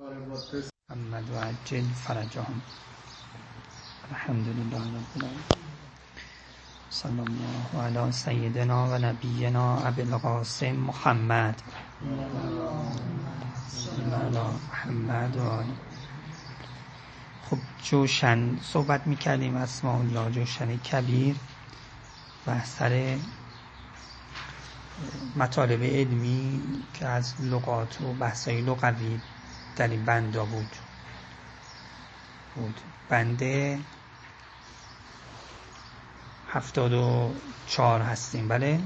محمد و عجل فرجهم الحمد لله رب العالمين صلی الله سیدنا و نبینا ابی القاسم محمد. محمد و خب جوشن صحبت می‌کردیم اسماء الله جوشن کبیر و سر مطالب علمی که از لغات و بحثای لغوی در این بندا بود. بود بنده هفتاد و چهار هستیم بله؟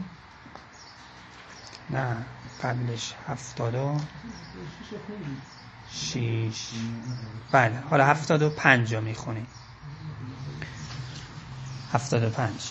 نه قبلش هفتاد و شیش. بله حالا هفتاد و پنج رو می‌خونیم. هفتاد و پنج.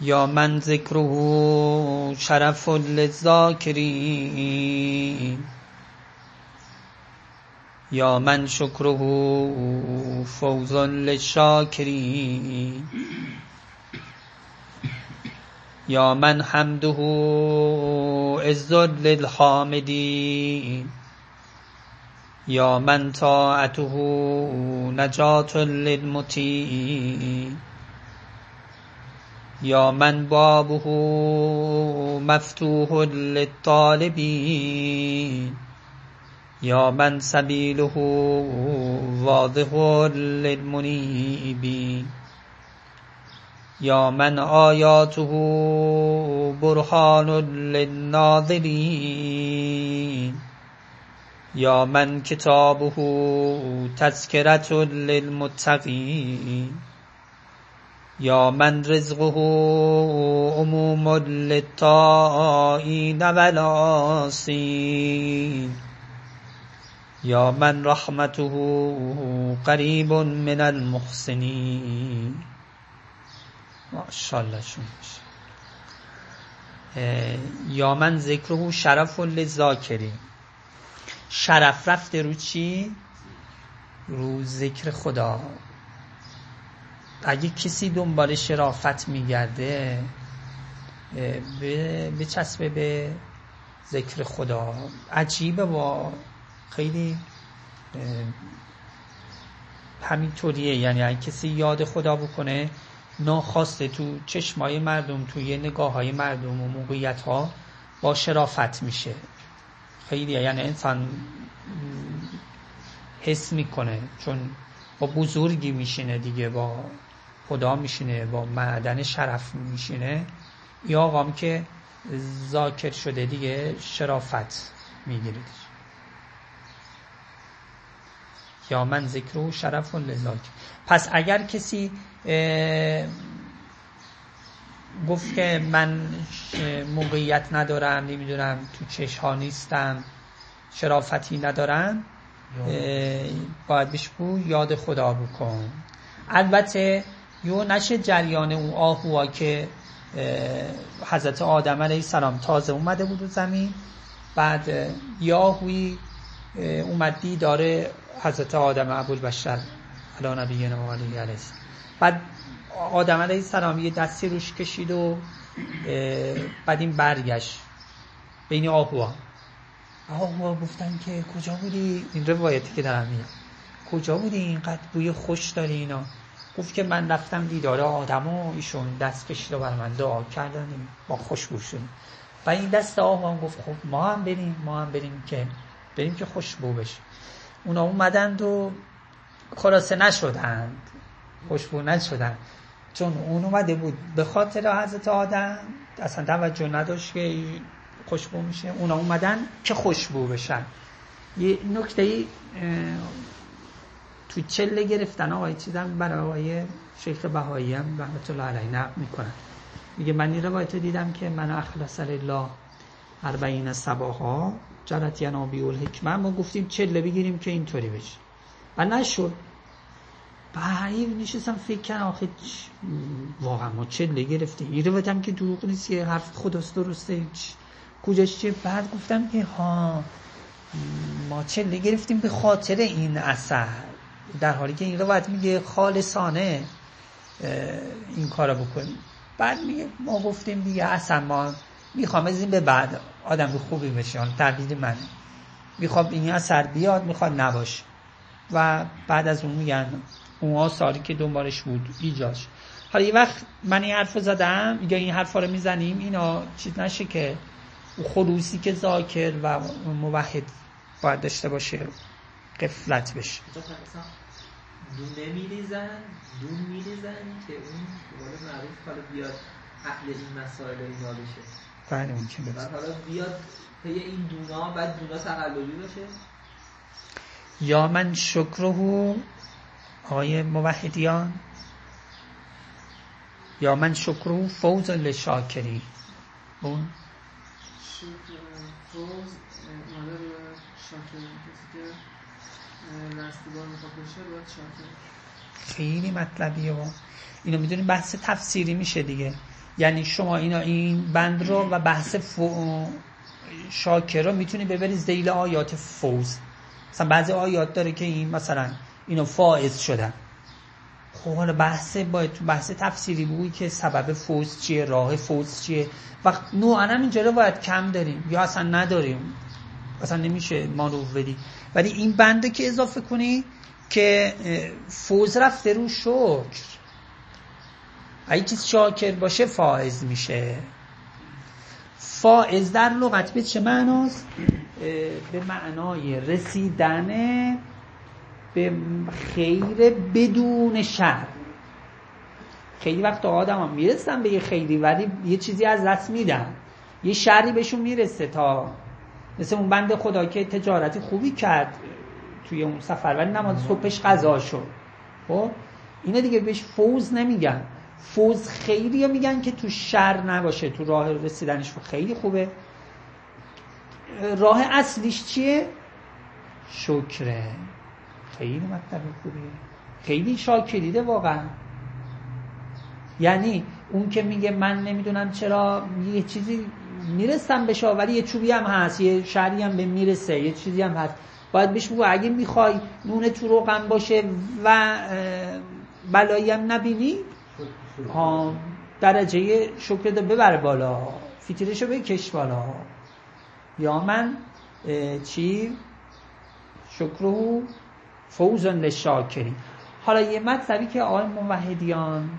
یا من ذکره شرف للذاکرین. یا من شکره فوز للشاکرین. یا من حمده عز للحامدین. یا من طاعته نجات للمطیعین یا من بابه مفتوح للطالبین. یا من سبیله واضح للمنیبین. یا من آیاته برهان للناظرین. یا من کتابه تذکرة للمتقین. یا من رزقه عموم للطائین والعاصین یا من رحمته قریب من المحسنین. ماشاءالله شون یا من ذکره شرف للذاکرین. شرف رفته رو چی؟ رو ذکر خدا. اگه کسی دنبال شرافت میگرده به چسبه به ذکر خدا. عجیبه با خیلی همینطوریه. یعنی اگه کسی یاد خدا بکنه ناخواسته تو چشمای مردم توی نگاه های مردم و موقعیت ها با شرافت میشه. خیلی یعنی انسان حس می‌کنه چون با بزرگی میشینه دیگه با خدا میشینه با معدن شرف میشینه. یا آقام که ذاکر شده دیگه شرافت می‌گیره یا من ذکر و شرف لذاکر. پس اگر کسی گفت که من موقعیت ندارم نمی‌دونم تو چشها نیستم شرافتی ندارم باید بهش یاد خدا بکن. البته یو نشه جریان اون آهوا که حضرت آدم علیه السلام تازه اومده بود زمین. بعد یاهوی اومد داره حضرت آدم ابوالبشر علی نبینا و علیه بعد آدم علیه السلام یه دستی روش کشید و بعد این برگشت بین آهوا آهوا گفتن که کجا بودی؟ این روایتی که دارم میاد کجا بودی؟ اینقدر بوی خوش داری اینا. گفت که من رفتم دیدار آدم و ایشون دست کشید و بر من دعا کردن. با خوشبو شدیم. و این دست آهوا گفت خب ما هم بریم ما هم بریم که بریم که خوشبو بشه. اونا اومدند و خلاصه نشدند. خوشبو نشدند. چون اون اومده بود به خاطر حضرت آدم. اصلا توجه نداشت که خوشبو میشه. اونا اومدن که خوشبو بشن. یه نکته تو چله گرفتن آقای چیزم برای آقای شیخ بهایی هم رحمت الله علیه نقل می‌کنن. میگه من این روایت دیدم که من اخلص الله اربعین سباها جرت ینابی الحکمه. ما گفتیم چله بگیریم که اینطوری بشه. و نشد. بعید نشستم فکر کنم آخه واقعا ما چله گرفتیم. این روایت که دروغ نیست یه حرف خداست درسته. کجاش چیه بعد گفتم که ها ما چله گرفتیم به خاطر این اثر. در حالی که این روایت میگه خالصانه این کارو بکنیم بعد میگه ما گفتیم دیگه اصلا ما می‌خوام از این به بعد آدم خوبی بشه تردید منه می‌خوام این اثر بیاد می‌خواد نباشه. و بعد از اون میگن اون سالی که دنبالش بود ایجاش حالا یه وقت من این حرف زدم یا این حرف رو می‌زنیم اینا چیز نشه که خلوصی که ذاکر و موحد باید داشته باشه. قفلت بشه. دونه میریزن دون میریزن که اون دوباره معروف حالا بیاد عقل این مسائل اینا بشه. بله اون که حالا بیاد پی این دونا بعد دونا تقلبی باشه. یا من شکره آقای موحدیان یا من شکره فوز لشاکری اون؟ شکر فوز مالا شاکری خیلی مطلبیه و اینو می‌دونیم بحث تفسیری میشه دیگه. یعنی شما اینا این بند رو و بحث فو... شاکر رو می‌تونی ببری زیل آیات فوز. مثلا بعضی آیات داره که این مثلا اینو فائز شدن. خب حالا بحث باید تو بحث تفسیری بوی که سبب فوز چیه راه فوز چیه. و نوعا هم اینجا باید کم داریم یا اصلا نداریم. اصلا نمیشه ما رو بدی. ولی این بنده که اضافه کنی که فوز رفته رو شکر. اگه چیز شاکر باشه فائز میشه. فائز در لغت به چه معناست؟ به معنای رسیدن به خیر بدون شر. خیلی وقت آدم هم می‌رسن به یه خیلی ولی یه چیزی از دست میدن. یه شری بهشون می‌رسه تا مثل اون بند خدا که تجارتی خوبی کرد توی اون سفر ولی نماز صبحش قضا شد. خب؟ اینا دیگه بهش فوز نمیگن. فوز خیلی میگن که تو شر نباشه تو راه رسیدنش خیلی خوبه. راه اصلیش چیه؟ شکره. خیلی مطلب خوبیه. خیلی شاکریده واقعا. یعنی اون که میگه من نمی‌دونم چرا یه چیزی می‌رسم بشه ولی یه چوبی هم هست یه شهری هم به می‌رسه یه چیزی هم هست. باید بهش بگو اگه می‌خوای نون تو روغن باشه و بلایی هم نبینی درجه شکر ببر بالا فیتیرش رو بکش بالا. یا من چی؟ شکرو فوزن لشاکری حالا یه مطلبی که آقای موحدیان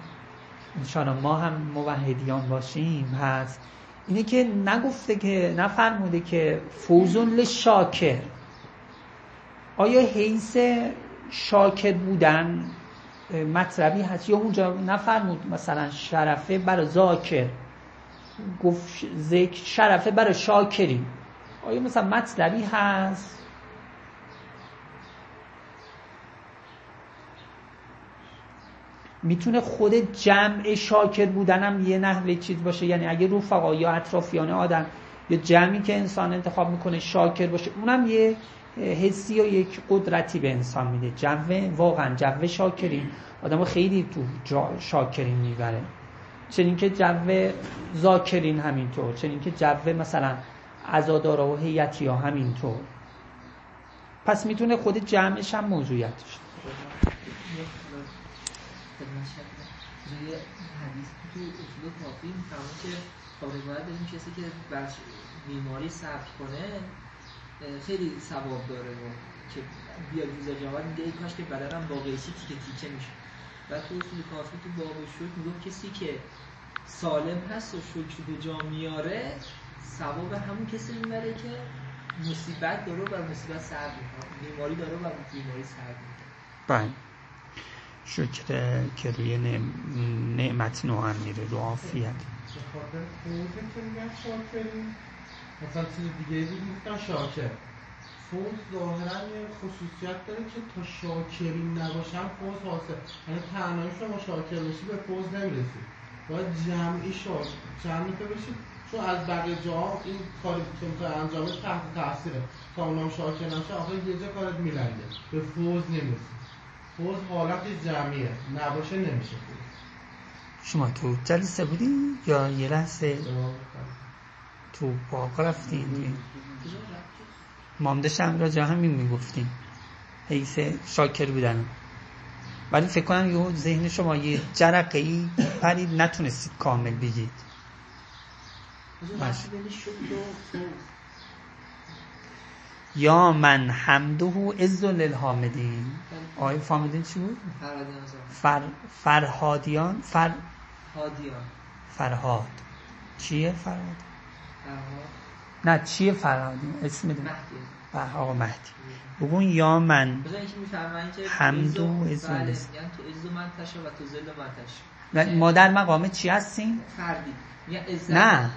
انشاءالله ما هم موحدیان باشیم هست. اینه که نگفته که نفرموده که فوزون لشاکر آیا حیث شاکر بودن مطلبی هست؟ یا اونجا نفرمود مثلا شرفه برای زاکر گفت ذکر شرفه برای شاکری. آیا مثلا مطلبی هست؟ می‌تونه خود جمع شاکر بودنم یه نحوه چیز باشه. یعنی اگه رفقا یا اطرافیان آدم یا جمعی که انسان انتخاب می‌کنه شاکر باشه اونم یه حسی یا یک قدرتی به انسان میده. جو واقعا جو شاکرین. آدم خیلی تو شاکرین می‌بره. چنین که جو زاکرین همینطور. چنین که جو مثلا عزادارا و هیتی ها همینطور. پس می‌تونه خود جمعش هم موضوعیتش توی حدیث تو اصول کافی می‌فهمه که خب روایت داریم کسی که بر بیماری صبر کنه خیلی ثواب داره و که بیاد روز جواب میگه ای کاش که بدنم با قیسی تیکه تیکه میشه و تو اصول کافی تو باب شد میگه کسی که سالم هست و شکر به جا میاره ثواب همون کسی می‌بره که مصیبت داره و مصیبت صبر می‌کنه بیماری داره و بیماری صبر می‌کنه بله شکر که روی نعمت نوعن میره رو عافیت. مثلا چیز دیگه بود می‌گفتن شاکر فوز ظاهرا یه خصوصیت داره که تا شاکرین نباشن فوز حاصل یعنی تنهایی شما شاکر باشی به فوز نمی‌رسی باید جمعی شاکر جمعی تو بشی چون از بقیه جا این کاری که می‌خوای انجامش تحت تاثیره تا اونام شاکر نشه آخه یه جا کارت میلنگه به فوز نمی‌رسی. فوز حالت جمعیه. نباشه نمیشه فوز. شما تو جلسه بودی یا یه لحظه تو باقا رفتین؟ مامدشم را جا همین می‌گفتیم حیث شاکر بودن. ولی فکر کنم یه ذهن شما یه جرقه ای پرید نتونستید کامل بگید بحث بین شکر و فوز یا من حمده عز للحامدین. آقای فهمیدین چی بود؟ فر... فرهادیان؟ فر... هادیان فرهاد. چیه فرهاد؟ فرهاد. نه چیه فرهادی؟ اسم مهدی. بله، آقا مهدی. بگون یا من بزن اینکه میفرمایید که حمد و عز عز و بله. میگن تو عز و منتشه و تو و منتشه نه، ما در مقام چی هستیم؟ فردی. نه.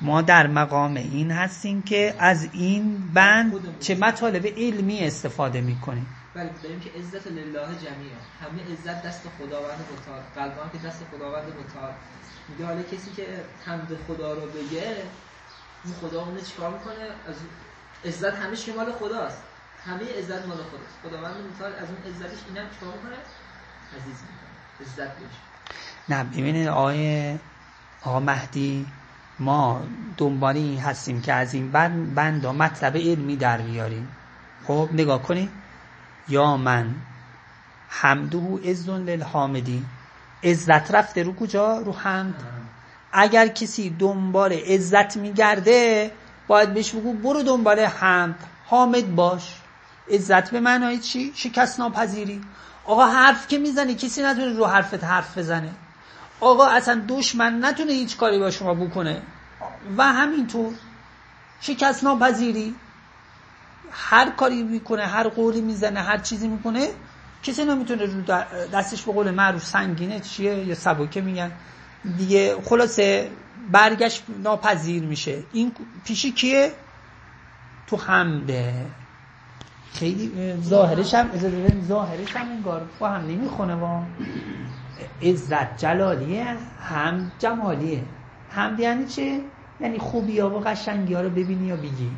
ما در مقام این هستیم که از این بند چه مطالب علمی استفاده می‌کنیم. بله داریم که عزت لله جمیعا همه عزت دست خداوند متعال قلب هم که دست خداوند متعال. میگه حالا کسی که حمد خدا رو بگه اون خدا اونه چیکار می‌کنه؟ از اون- عزت همه چی مال خداست. همه عزت مال خداست. خداوند متعال از اون عزتش اینم چیکار می‌کنه؟ عزیز می‌کنه. عزت بهش نه ببینید آقای آقا مهدی ما دنبال این هستیم که از این بند بندا مطلب علمی در بیاریم. خب نگاه کنید. یا من حمده عزن للحامدی عزت رفته رو کجا؟ رو حمد. اگر کسی دنبال عزت میگرده باید بهش بگو برو دنبال حمد. حامد باش. عزت به معنای چی؟ شکست ناپذیری. آقا حرف که می‌زنی کسی نتونه رو حرفت حرف بزنه. آقا اصلا دشمن نتونه هیچ کاری با شما بکنه. و همینطور شکست ناپذیری هر کاری می‌کنه هر قولی می‌زنه هر چیزی می‌کنه کسی نمی‌تونه رو دستش به قول معروف سنگینه چیه؟ یا سبکه میگن. دیگه خلاصه برگشت ناپذیر میشه. این پیشی کیه؟ تو حمده خیلی اه، ظاهرش هم ظاهرش هم انگار با هم نمی‌خونه وا عزت جلالیه هم جمالیه. حمد یعنی چه؟ یعنی خوبی ها و قشنگی ها رو ببینی یا بگی.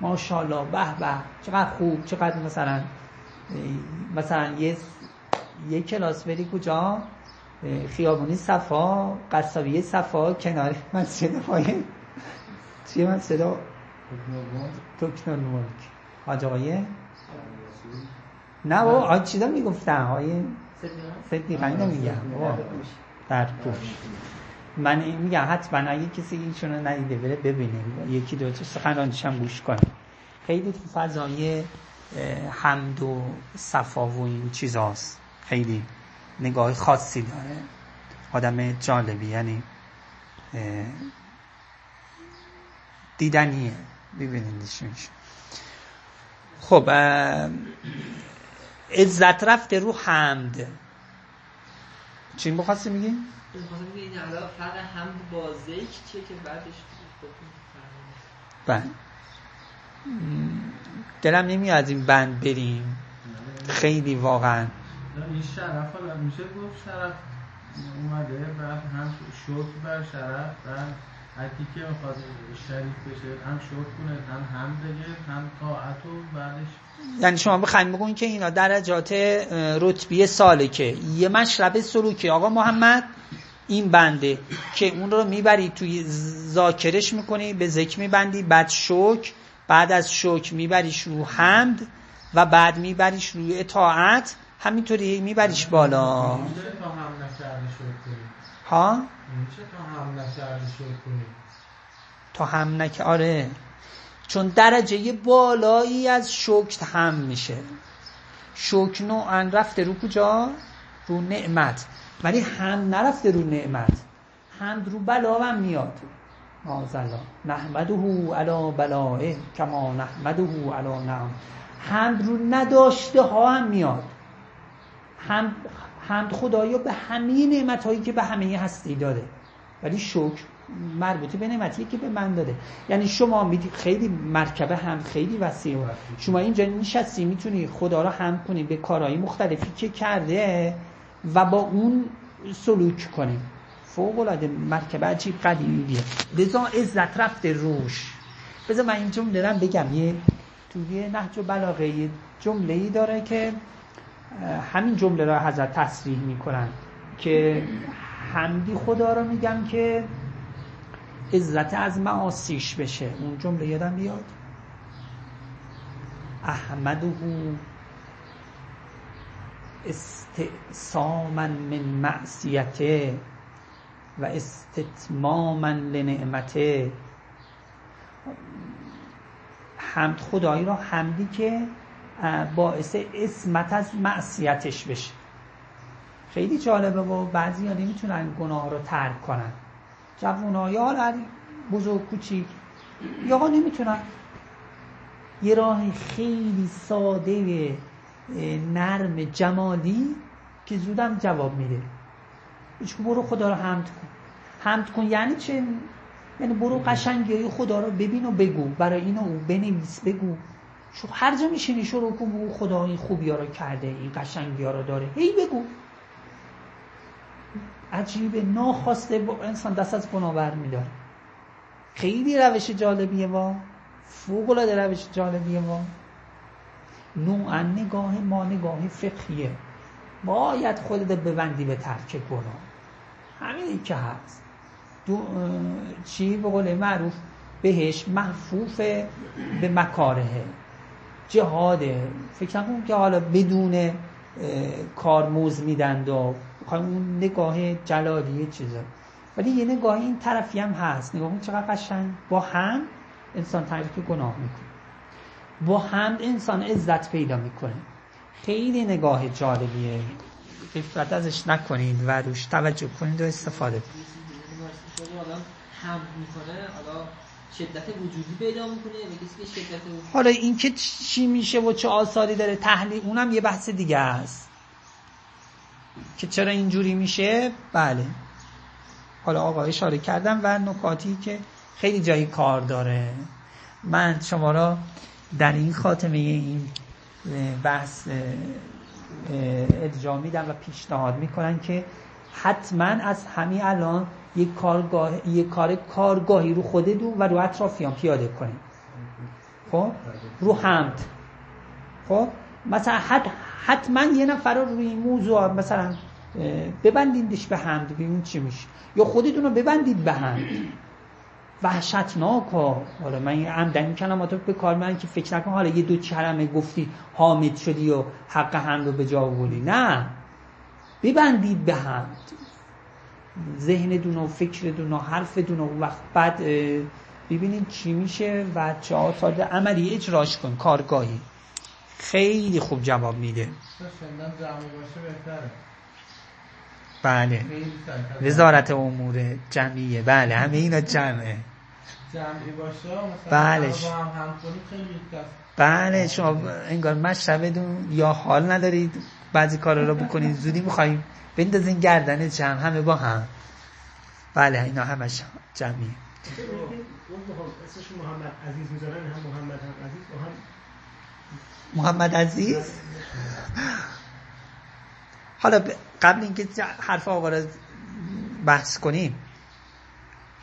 ماشاءالله به به چقدر خوب چقدر مثلا مثلا یه یه کلاس بری کجا؟ خیابونی صفا قصابی صفا کنار مسجد پایین. چیه مسجد تکنول ملک حاج آقای؟ نه آج چیزا می‌گفتن آقای صدیقانی نمیگم در پوش. من این میگم حتما اگه کسی ایشون رو ندیده بره ببینه. یکی دو تا سخنرانیش هم گوش کنه. خیلی تو فضای حمد و صفا و این چیزاست. خیلی نگاه خاصی داره. آدم جالبی یعنی دیدنیه. ببینیدش میشه. خب عزت رفته رو حمد. چی بخواستی میگی؟ فرق حمد با ذکر چیه که بعدش بله. دلم نمیاد از این بند بریم. خیلی واقعا. این شرف میشه گفت شرف اومده بعد هم شکر بر شرف بعد هرکی که می‌خواد شریف بشه هم شکر کنه هم هم بگه هم طاعت و بعدش. یعنی شما بخواید بگوین که اینا درجات رتبی سالکه. یه مشرب سلوکی آقا محمد این بنده که اون رو می‌بری توی ذاکرش می‌کنی به ذکر میبندی بعد شک بعد از شک میبریش رو حمد و بعد میبریش روی اطاعت همینطوری میبریش بالا. ها؟ تا هم شکر کنی تا هم نک آره. چون درجه بالایی از شکر هم میشه. شکر نوعا رفته رو کجا؟ رو نعمت. ولی هم نرفته رو نعمت. هم رو بلا هم میاد. مازالله نحمده علی بلائه کما نحمده علی نعم. هم رو نداشته ها هم میاد. هم حمد خدایا به همه نعمت هایی که به همه هستی داده. ولی شکر مربوطه به نعمتی که به من داده. یعنی شما میدی خیلی مرکبه هم خیلی وسیع. شما اینجا نشستی می‌تونی خدا را هم کنی به کارهای مختلفی که کرده و با اون سلوک کنی. فوق العاده مرکبه عجیب قدیمیه. لذا عزت رفته روش. بذار من این جمله بگم. یه توی نهج و بلاغه جمله ای داره که همین جمله را حضرت تصریح می‌کنن که حمدی خدا رو میگم که عزت از معاصیش بشه. اون جمله یادم بیاد. احمده استعصاما من معصیته و استتماما لنعمته. حمد خدایی را حمدی که باعث اسمت از معصیتش بشه. خیلی جالبه و بعضی ها نمی‌تونن گناه رو ترک کنن. جوونا یا بزرگ کوچیک یا نمی‌تونن. یه راه خیلی ساده نرم جمالی که زودم جواب میده. هیچ برو خدا رو حمد کن. حمد کن یعنی چه؟ یعنی برو قشنگی خدا رو ببین و بگو. برای اینو او بنویس بگو. شو هر جا میشینی شروع کن بگو خدا این خوبی ها رو کرده این قشنگی ها رو داره. هی بگو. عجیبه ناخواسته با انسان دست از گناه برمیداره خیلی روش جالبیه با فوق العاده روش جالبیه با نوعا نگاه ما نگاه فقهیه. باید خودت ببندی به ترک گناه. همین که هست. دو چی؟ به قول معروف بهش محفوف به مکاره جهاده فکر نکنم که حالا بدون کارموز میدند و اون نگاه جلالی چیزا ولی یه نگاه این طرفی هم هست. نگاه چقدر قشنگ. با هم انسان تعریف گناه می‌کنه. با هم انسان عزت پیدا می‌کنه. خیلی نگاه جالبیه. غفلت ازش نکنید و روش توجه کنید و استفاده کنید. هم می‌کنه حالا شدت وجودی پیدا می‌کنه کسی که شدت حالا این که چی میشه و چه آثاری داره تحلیل اونم یه بحث دیگه است. که چرا اینجوری میشه؟ بله. حالا آقا اشاره کردم و نکاتی که خیلی جایی کار داره. من شما را در این خاتمه این بحث ادجا میدم و پیشنهاد می‌کنن که حتما از همین الان یک کارگاه یک کار کارگاهی رو خودتون و رو اطرافیان پیاده کنید خب؟ رو حمد. خب؟ مثلا حت حتما یه نفر رو روی این موضوع مثلا ببندیدش به حمد. ببینید چی میشه. یا خودتون رو ببندید به حمد. وحشتناک ها. حالا من عمدن کلمات به کار من که فکر نکن. حالا یه دو کلمه گفتی حامد شدی و حق حمد رو به جا آوردی. نه. ببندید به حمد. ذهن و فکر و حرف و وقت بعد ببینید چی میشه و چه آثار عملی اجراش کن کارگاهی. خیلی خوب جواب میده. بله. وزارت امور جمعیه. بله همه اینا جمعه. جمعی باشه بله. بله شما انگار مشربتون یا حال ندارید. بعضی کارا رو بکنید زودی میخواییم بندازین گردن جمع همه با هم. بله اینا همش جمعیه محمد عزیز؟ می‌ذارن هم محمد هم عزیز و هم محمد عزیز حالا قبل اینکه حرف آوارد بحث کنیم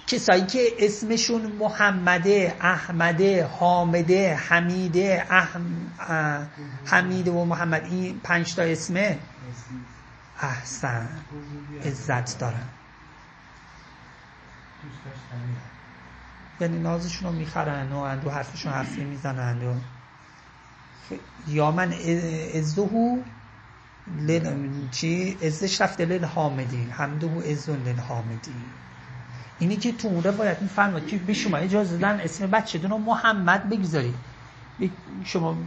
کسایی که اسمشون محمده احمده حامده حمیده احم... حمیده و محمد. این پنج تا اسمه احسن عزت دارن. یعنی نازشون رو می‌خرن و اندو حرفشون حرفی می‌زنن و یا من ازدهو لل... چی؟ ازش رفته لیل حامدی حمدهو ازون لیل حامدی اینی که تو اون روایت میفرماد که به شما اجازه دادن اسم بچه رو محمد بگذارید. شما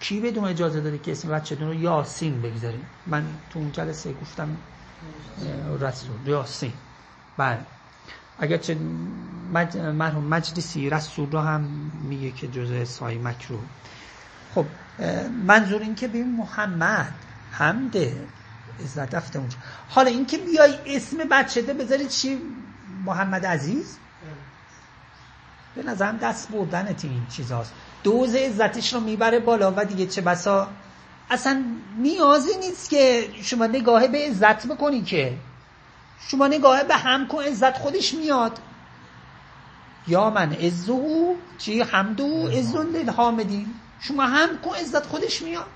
کی بدون اجازه داری که اسم بچه رو یاسین بگذارید؟ من تو اون جلسه گفتم رسول یاسین. بله. اگر چه مج... مرحوم مجلسی رسول رو هم میگه که جزء سای مکرو خب منظور این که ببین محمد حمده عزت اونجا. حالا این که بیای اسم بچه ده بذاری چی؟ محمد عزیز؟ به نظرم دست بردنت این چیزاست. دوز عزتش رو می‌بره بالا و دیگه چه بسا؟ اصلا نیازی نیست که شما نگاه به عزت بکنی که. شما نگاه به هم کن عزت خودش میاد. یا من عزو چی؟ حمدو عزون للحامدین. شما هم کن عزت خودش میاد.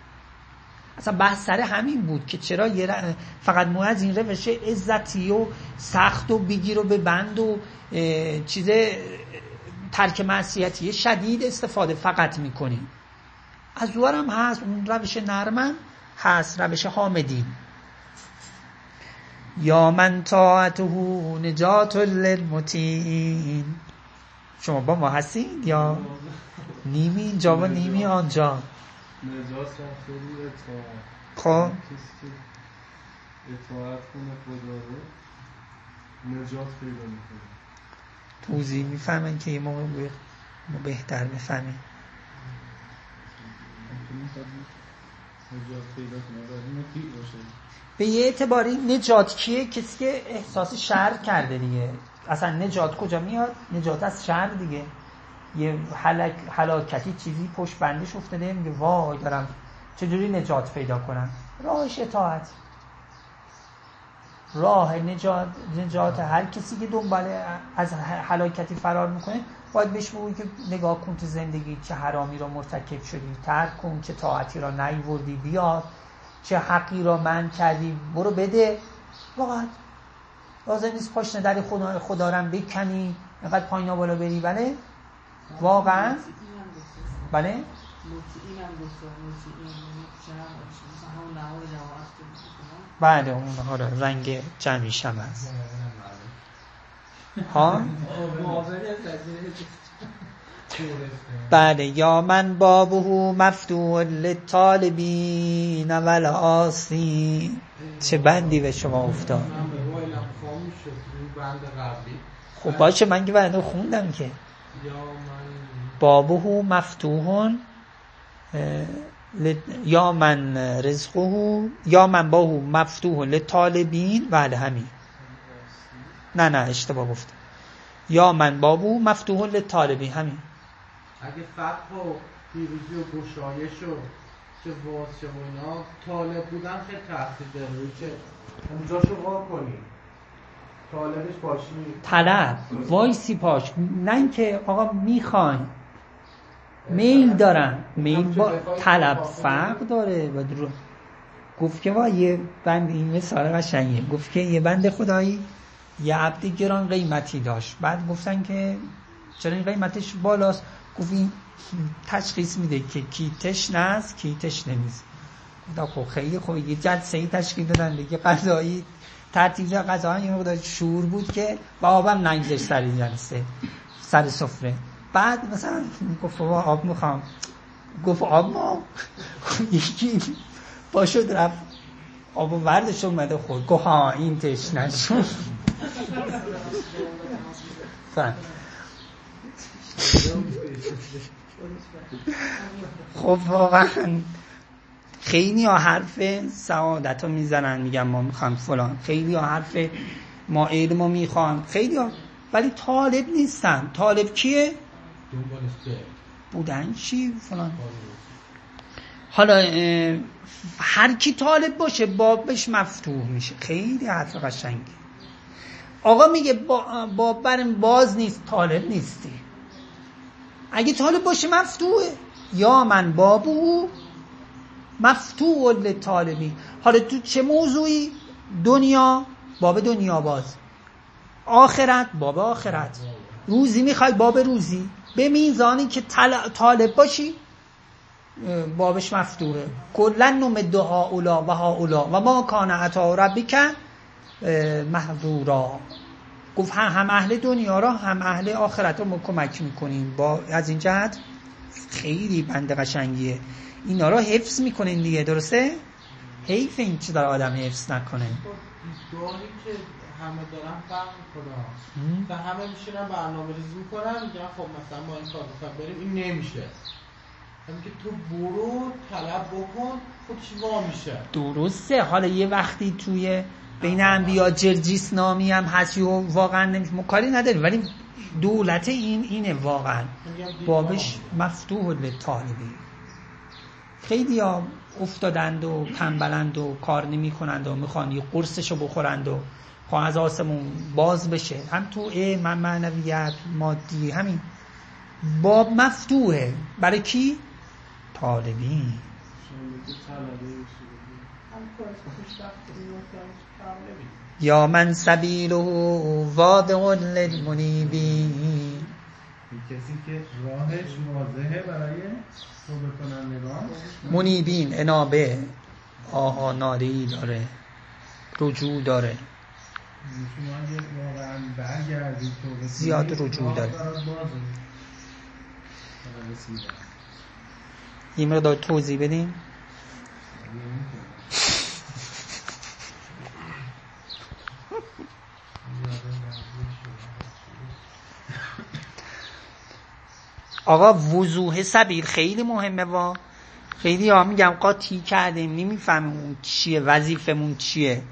اصلا بحث سر همین بود که چرا یه فقط مو از این روش عزتی و سخت و بگیر و به بند و چیز ترک معصیتی شدید استفاده فقط می‌کنیم. از هم هست اون روش نرمن هست روش حامدین یا من طاعته نجات للمتین شما با ما هستید یا؟ نیمی اینجا و نیمی آنجا. نجات خیلی اطاعت. خب. کسی که اطاعت کنه خدا رو نجات پیدا می‌کنه. توضیح می‌فهمن که یه موقع به- ما بهتر باشه. به یه اعتباری نجات کیه؟ کسی که احساس شر کرده دیگه. اصلا نجات کجا میاد؟ نجات از شر دیگه. یه حلاکتی چیزی پشت بندش افتاده میگه وای دارم چجوری نجات پیدا کنم؟ راهش اطاعت. راه نجات نجات هر کسی که دنبال از حلاکتی فرار می‌کنه باید بهش بگویی که نگاه کن تو زندگی چه حرامی را مرتکب شدی ترک کن چه طاعتی را نیوردی بیاد چه حقی را من کردی برو بده. واقعا لازم نیست پاشنه در خدا خدارم بکنی اینقدر پایین بالا بری. بله واقعا؟ بله؟ بله اون حالا رنگ جمعیش هم هست ها؟ بله یا من بابه مفتوح للطالبین والعاصین. چه بندی به شما افتاد؟ خب باشه من که بنده خوندم که. یا من بابه مفتوح یا من رزقه یا من باهو مفتوح لطالبین بله همین. نه نه اشتباه گفتم. یا من بابو مفتوح لطالبین همین. اگه فتح و پیروزی و گشایش و چه واز چه و اینا طالب بودن خیلی تاثیر داره. که اونجاشو وا کنی. طالبش باشی طلب. وایسی پاش. نه اینکه آقا می‌خواین. میل دارم میل با طلب فرق داره و درو گفت که وا یه بند این مثال قشنگه. گفت که یه بند خدایی یه عبد گران قیمتی داشت. بعد گفتن که چرا این قیمتش بالاست؟ گفت این تشخیص میده که کی تشنه است کی تشنه نیست خب خیلی خوب. یه جلسه ای تشکیل دادن. دیگه غذایی ترتیب غذا یه مقدار شور بود که با آبم ننگزش سر این جلسه. سر سفره. بعد مثلا گفت بابا آب می‌خوام. گفت آب ما؟ یکی با شد رفت. آب و وردش اومده خود گفت ها این تشنه شد. خب واقعا خیلی ها حرف سعادت رو می‌زنن. میگن ما می‌خوام فلان. خیلی ها حرف ما علم رو می‌خوام خیلی ها ولی طالب نیستن. طالب کیه؟ بودن چی فلان؟ حالا هر کی طالب باشه بابش مفتوح میشه. خیلی حرف قشنگی آقا میگه با- باب برم باز نیست طالب نیستی. اگه طالب باشه مفتوحه. یا من بابو مفتوح لطالبی. حالا تو چه موضوعی؟ دنیا باب دنیا باز. آخرت باب آخرت. روزی می‌خوای باب روزی. به میزانی که طالب باشی بابش مفتوحه. کلا نمد هاولا و هاولا و ما کان عطا ربک اه، محظورا گفت هم, اهل دنیا را هم اهل آخرت رو ما کمک می‌کنیم. با از این جهت خیلی بند قشنگیه. اینا را حفظ می‌کنین دیگه درسته؟ حیف این چی داره آدم حفظ نکنه. که همه دارن فرق می‌کنه هم؟ و همه میشینن برنامه ریزی می‌کنن. میگن خب مثلا ما این کار بریم. این نمیشه. همین که تو برو طلب بکن خودش وا میشه؟ درسته. حالا یه وقتی توی بین انبیا جرجیس نامی هم هستی و واقعا نمیشه. ما کاری نداریم. ولی دولت این اینه واقعا. بابش مفتوح لطالبی خیلی ها افتادند و تنبلند و کار نمی کنند و می‌خوان یه قرصشو بخورند و خب از آسمون باز بشه. هم تو من معنویت مادی همین. باب مفتوحه. برای کی؟ طالبین. یا من سبیل واضح للمنیبین. کسی که راهش واضحه برای توبه کنندگان؟ منیبین انابه. آها ناری داره. رجوع داره. زیاد رجوع داره. یه مقدار توضیح بدیم آقا وضوح سبیل خیلی مهمه وا. خیلی ها میگم قاطی کردیم نمی‌فهمیم چیه وظیفمون چیه.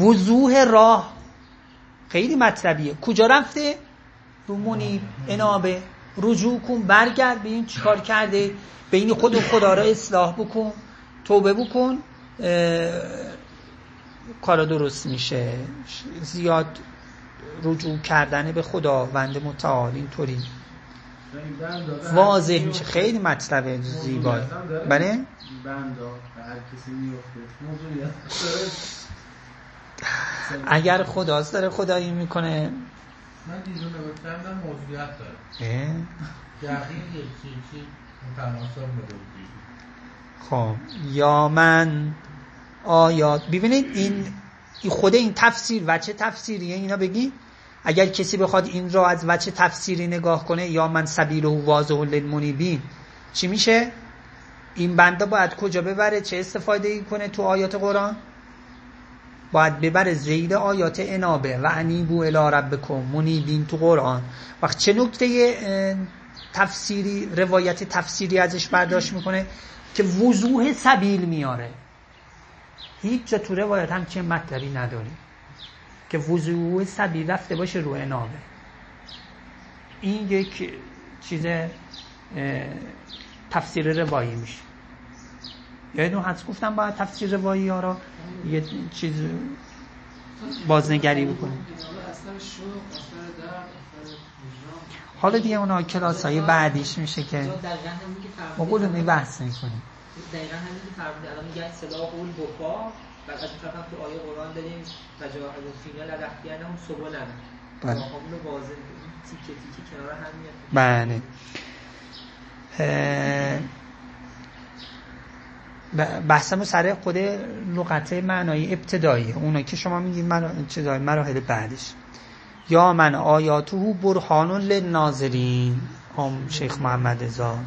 وضوح راه. خیلی مطلبیه. کجا رفته؟ رو منیب انابه. رجوع کن برگرد. به این چیکار کرده. بین خود و خدا را اصلاح بکن. توبه بکن. کارا درست میشه. زیاد رجوع کردن به خداوند متعال اینطوری. واضح میشه. خیلی مطلب داره. بله؟ اگر خداست داره خدایی می‌کنه. من دیروز نوشتم موضوعیت داره دقیق چی متناسب خب یا من آیات ببینید این این خود این تفسیر وچه تفسیریه؟ اینا بگی؟ اگر کسی بخواد این را از وچه تفسیری نگاه کنه یا من سبیل و واضح للمنیبین. چی میشه؟ این بنده باید کجا ببره؟ چه استفاده ای کنه تو آیات قرآن؟ باید ببره زیر آیات انابه. و انیبو الی ربکم. منیبین تو قرآن. وقت چه نکته تفسیری روایت تفسیری ازش برداشت می‌کنه که وضوح سبیل میاره. هیچ جا تو روایت هم چه مطلبی نداری که وضوح سبیل رفته باشه رو انابه. این یک چیز تفسیر روایی میشه. یادتون هست گفتم باید تفسیر روایی ها را یه چیز بازنگری بکنیم. حالا دیگه اونا کلاس های بعدیش میشه که ما فرمودید قولونی بحث می‌کنیم دقیقا همین که فرمودید. الان میگن صدا قول بپا بعد از اون طرف هم تو آیه قرآن داریم و جاهد و فینا لدختیان هم سبولن بله. رو تیکه تیکه کنار هم بله. اه، ب- بحثمو سر خود لغت معنای ابتدایی اونا که شما میگید من چیزای مراحل بعدش یا من آیاته برهان للناظرین. هم شیخ محمد ازا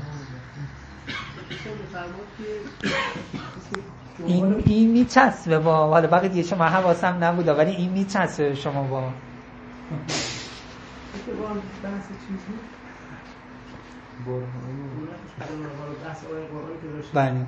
این این میچسبه با حالا بقیه دیگه شما حواسم نبوده ولی این میچسبه به شما با بله.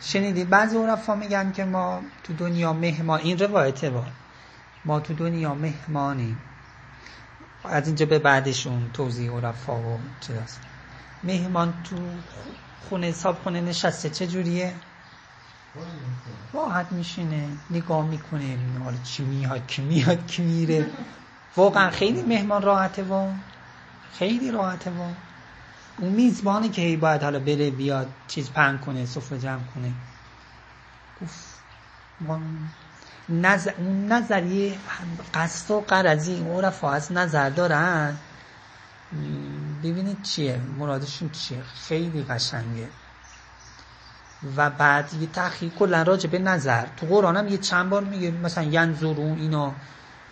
شنیدید؟ بعضی عرفا میگن که ما تو دنیا مهمان این روایته با. ما تو دنیا مهمانیم. از اینجا به بعدشون توضیح عرفا و چیز هست مهمان تو خونه حساب خونه نشسته چه جوریه؟ راحت میشینه نگاه می‌کنه حالا چی میاد کی میاد کی میره. واقعا خیلی مهمان راحته و خیلی راحته و اون میزبانی که هی باید حالا بره بیاد چیز پهن کنه سفره جمع کنه. گفت نظر اون نظریه قصد و قرضی اون از نظر دارن. ببینید چیه؟ مرادشون چیه؟ خیلی قشنگه. و بعد یه تحقیق کلا راجع به نظر. تو قرآن هم یه چند بار میگه مثلا ینظرون اینا.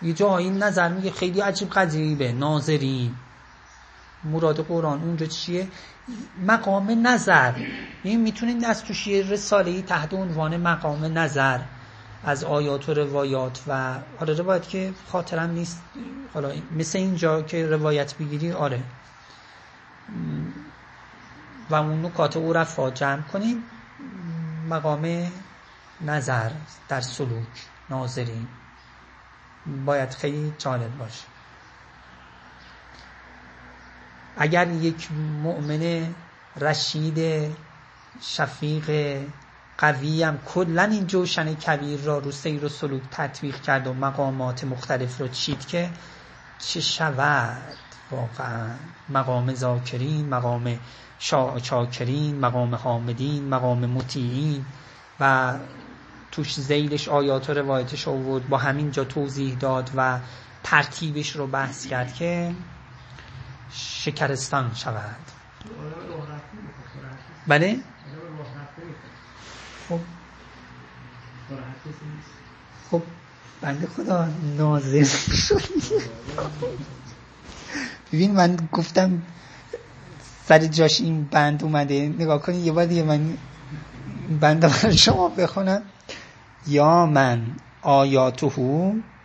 یه جاهایی نظر میگه خیلی عجیب غریبه ناظرین. مراد قرآن اونجا چیه؟ مقام نظر. این می‌تونید از توش یه رساله تحت عنوان مقام نظر از آیات و روایات و حالا روایت که خاطرم نیست. حالا مثل اینجا که روایت بگیری آره. و اون نکات او رفا جمع کنیم. مقام نظر در سلوک ناظرین. باید خیلی جالب باشه. اگر یک مؤمن رشید شفیق قوی هم کلا این جوشن کبیر را رو سیر و سلوک تطبیق کرد و مقامات مختلف رو چید که چه شود واقعا؟ مقام ذاکرین مقام چاکرین مقام حامدین مقام مطیعین و توش زیلش آیات و روایتش آورد با همین جا توضیح داد و ترتیبش رو بحث کرد که شکرستان شود. بله؟ خب. خب بنده خدا ناظر ببین من گفتم سر جاش این بند اومده. نگاه کنید یه بار دیگه من بند برای شما بخونم. یا من آیاته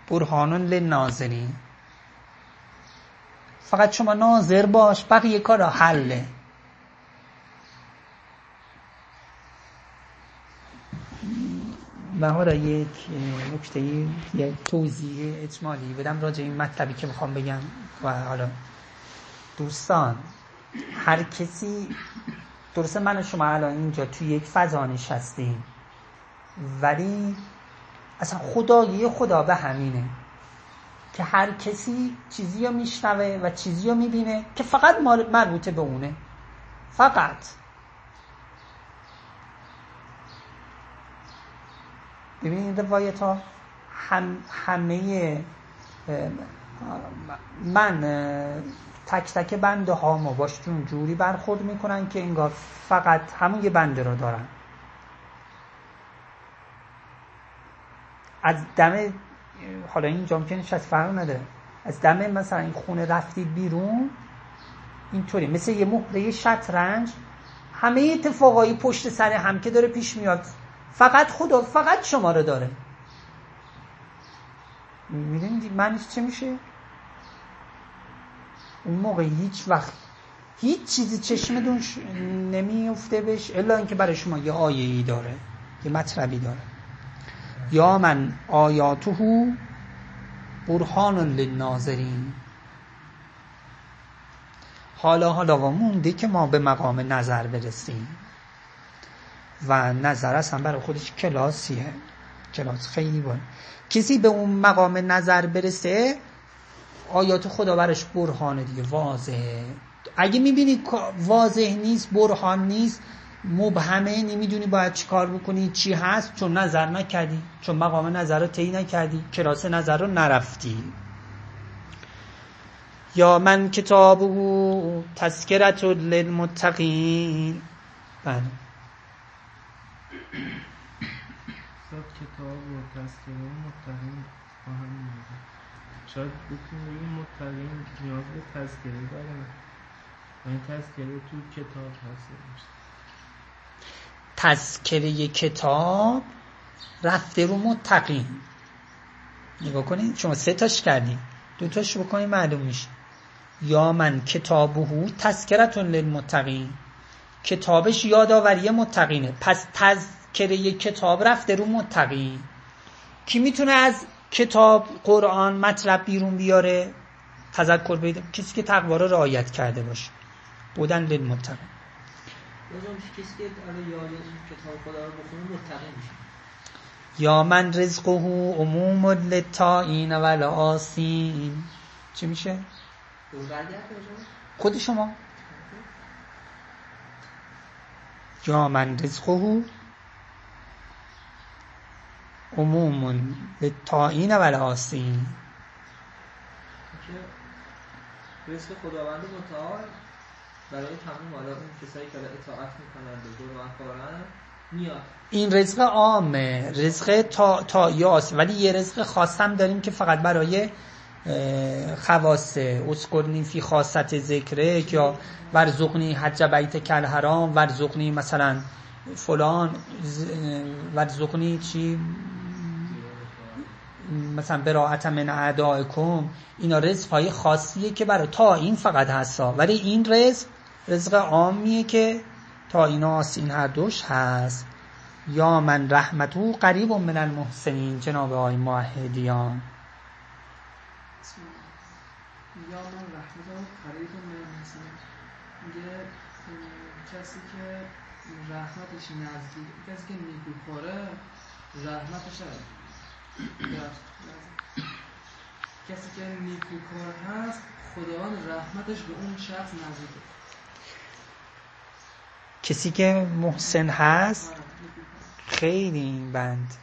برهانون لناظرین. فقط شما ناظر باش بقیه کارا حله. حالا یک نکته یک توضیح اجمالی بدم راجع این مطلبی که می‌خوام بگم. و حالا دوستان هر کسی درسته من و شما الان اینجا توی یک فضا نشستیم ولی اصلا خدایی خدا به همینه. که هر کسی چیزی رو میشنوه و چیزی رو می‌بینه که فقط مربوطه به اونه. فقط. ببینید روایت ها هم همه من تک تک بنده ها ما باشتون جوری برخورد می‌کنن که انگار فقط همون یه بنده رو دارن. از دم حالا این که نشست فرق نداره از دم مثلا این خونه رفتی بیرون اینطوری. مثل یه مهره شطرنج همه اتفاقایی پشت سر هم که داره پیش میاد. فقط خدا فقط شما رو داره. می‌دونید معنیش چه میشه؟ اون موقع هیچ وقت هیچ چیزی چشمتون نمیفته بهش الا اینکه برای شما یه آیه ای داره یه مطلبی داره. یا من آیاته برهان للناظرین. حالا حالا و مونده که ما به مقام نظر برسیم. و نظر اصلا برای خودش کلاسیه. کلاس خیلی بود کسی به اون مقام نظر برسه آیات خدا برش برهانه دیگه واضحه اگه می‌بینی واضح نیست برهان نیست مبهمه نمی‌دونی باید چی کار بکنی چی هست چون نظر نکردی چون مقام نظر رو طی نکردی کلاس نظر رو نرفتی. یا من کتاب او تذکرت للمتقین. بله. کتاب و تذکره متقین با هم شاید بکنیم بگیم متقین نیاز به تذکره دارن این تذکره تو کتاب هست. تذکره کتاب رفته رو متقین. نگاه کنید شما سه تاش کردیم دو تاش بکنید معلوم میشه. یا من کتابهو تذکرتون للمتقین. کتابش یادآوری متقینه. پس تذکره کتاب رفته رو متقین. کی می‌تونه از کتاب قرآن مطلب بیرون بیاره؟ تذکر بیده کسی که تقوا رو رعایت کرده باشه. بودن للمتقین. کسی که کتاب خدا رو بخونه متقی میشه یا من رزقه عموم للتائین و آسین چی میشه؟ خود شما. یا من رزقه عموم للتائین و آسین رزق خداوند متعال. برای تمام حالا اون کسایی که اطاعت می‌کنند و گناه میاد. این رزق عامه. رزق تا, تا یاس ولی یه رزق خاص هم داریم که فقط برای خواسته اسکرنی فی خاصت ذکره یا ورزقنی حج بیت کل حرام ورزقنی مثلا فلان ورزقنی چی؟ مثلا براعت من اعدائکم. اینا رزق های خاصیه که برای تا این فقط هستا ولی این رزق رزق عامیه که تا ایناست این هر دوش هست. یا من رحمتو قریب من المحسنین. جناب آقای الله. یا من رحمت قریب من المحسنین. میگه کسی که رحمتش نزدیک کسی که نیکوکاره رحمتش کسی که نیکوکار هست خداوند رحمتش به اون شخص نزدیکه کسی که محسن هست. خیلی این بند.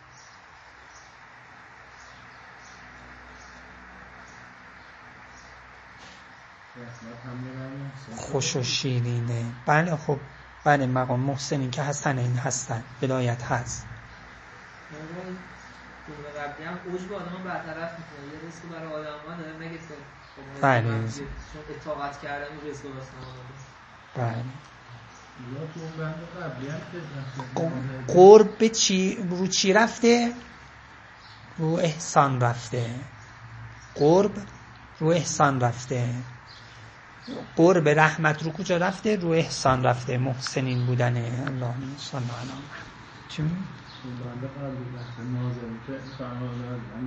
خوش و شیرینه بله خب بله مقام محسنین که هستن این هستن ولایت هست قبلی هم اوج به آدم برطرف می‌کنه یه رزق برای آدم ها داره نگه که خب بله. من چون اطاقت کردن این رزق واسه آمده بله قرب به چی رو چی رفته؟ رو احسان رفته. قرب رو احسان رفته. قرب رحمت رو کجا رفته؟ رو احسان رفته. محسنین بودنه. اللهم صل علی محمد. چی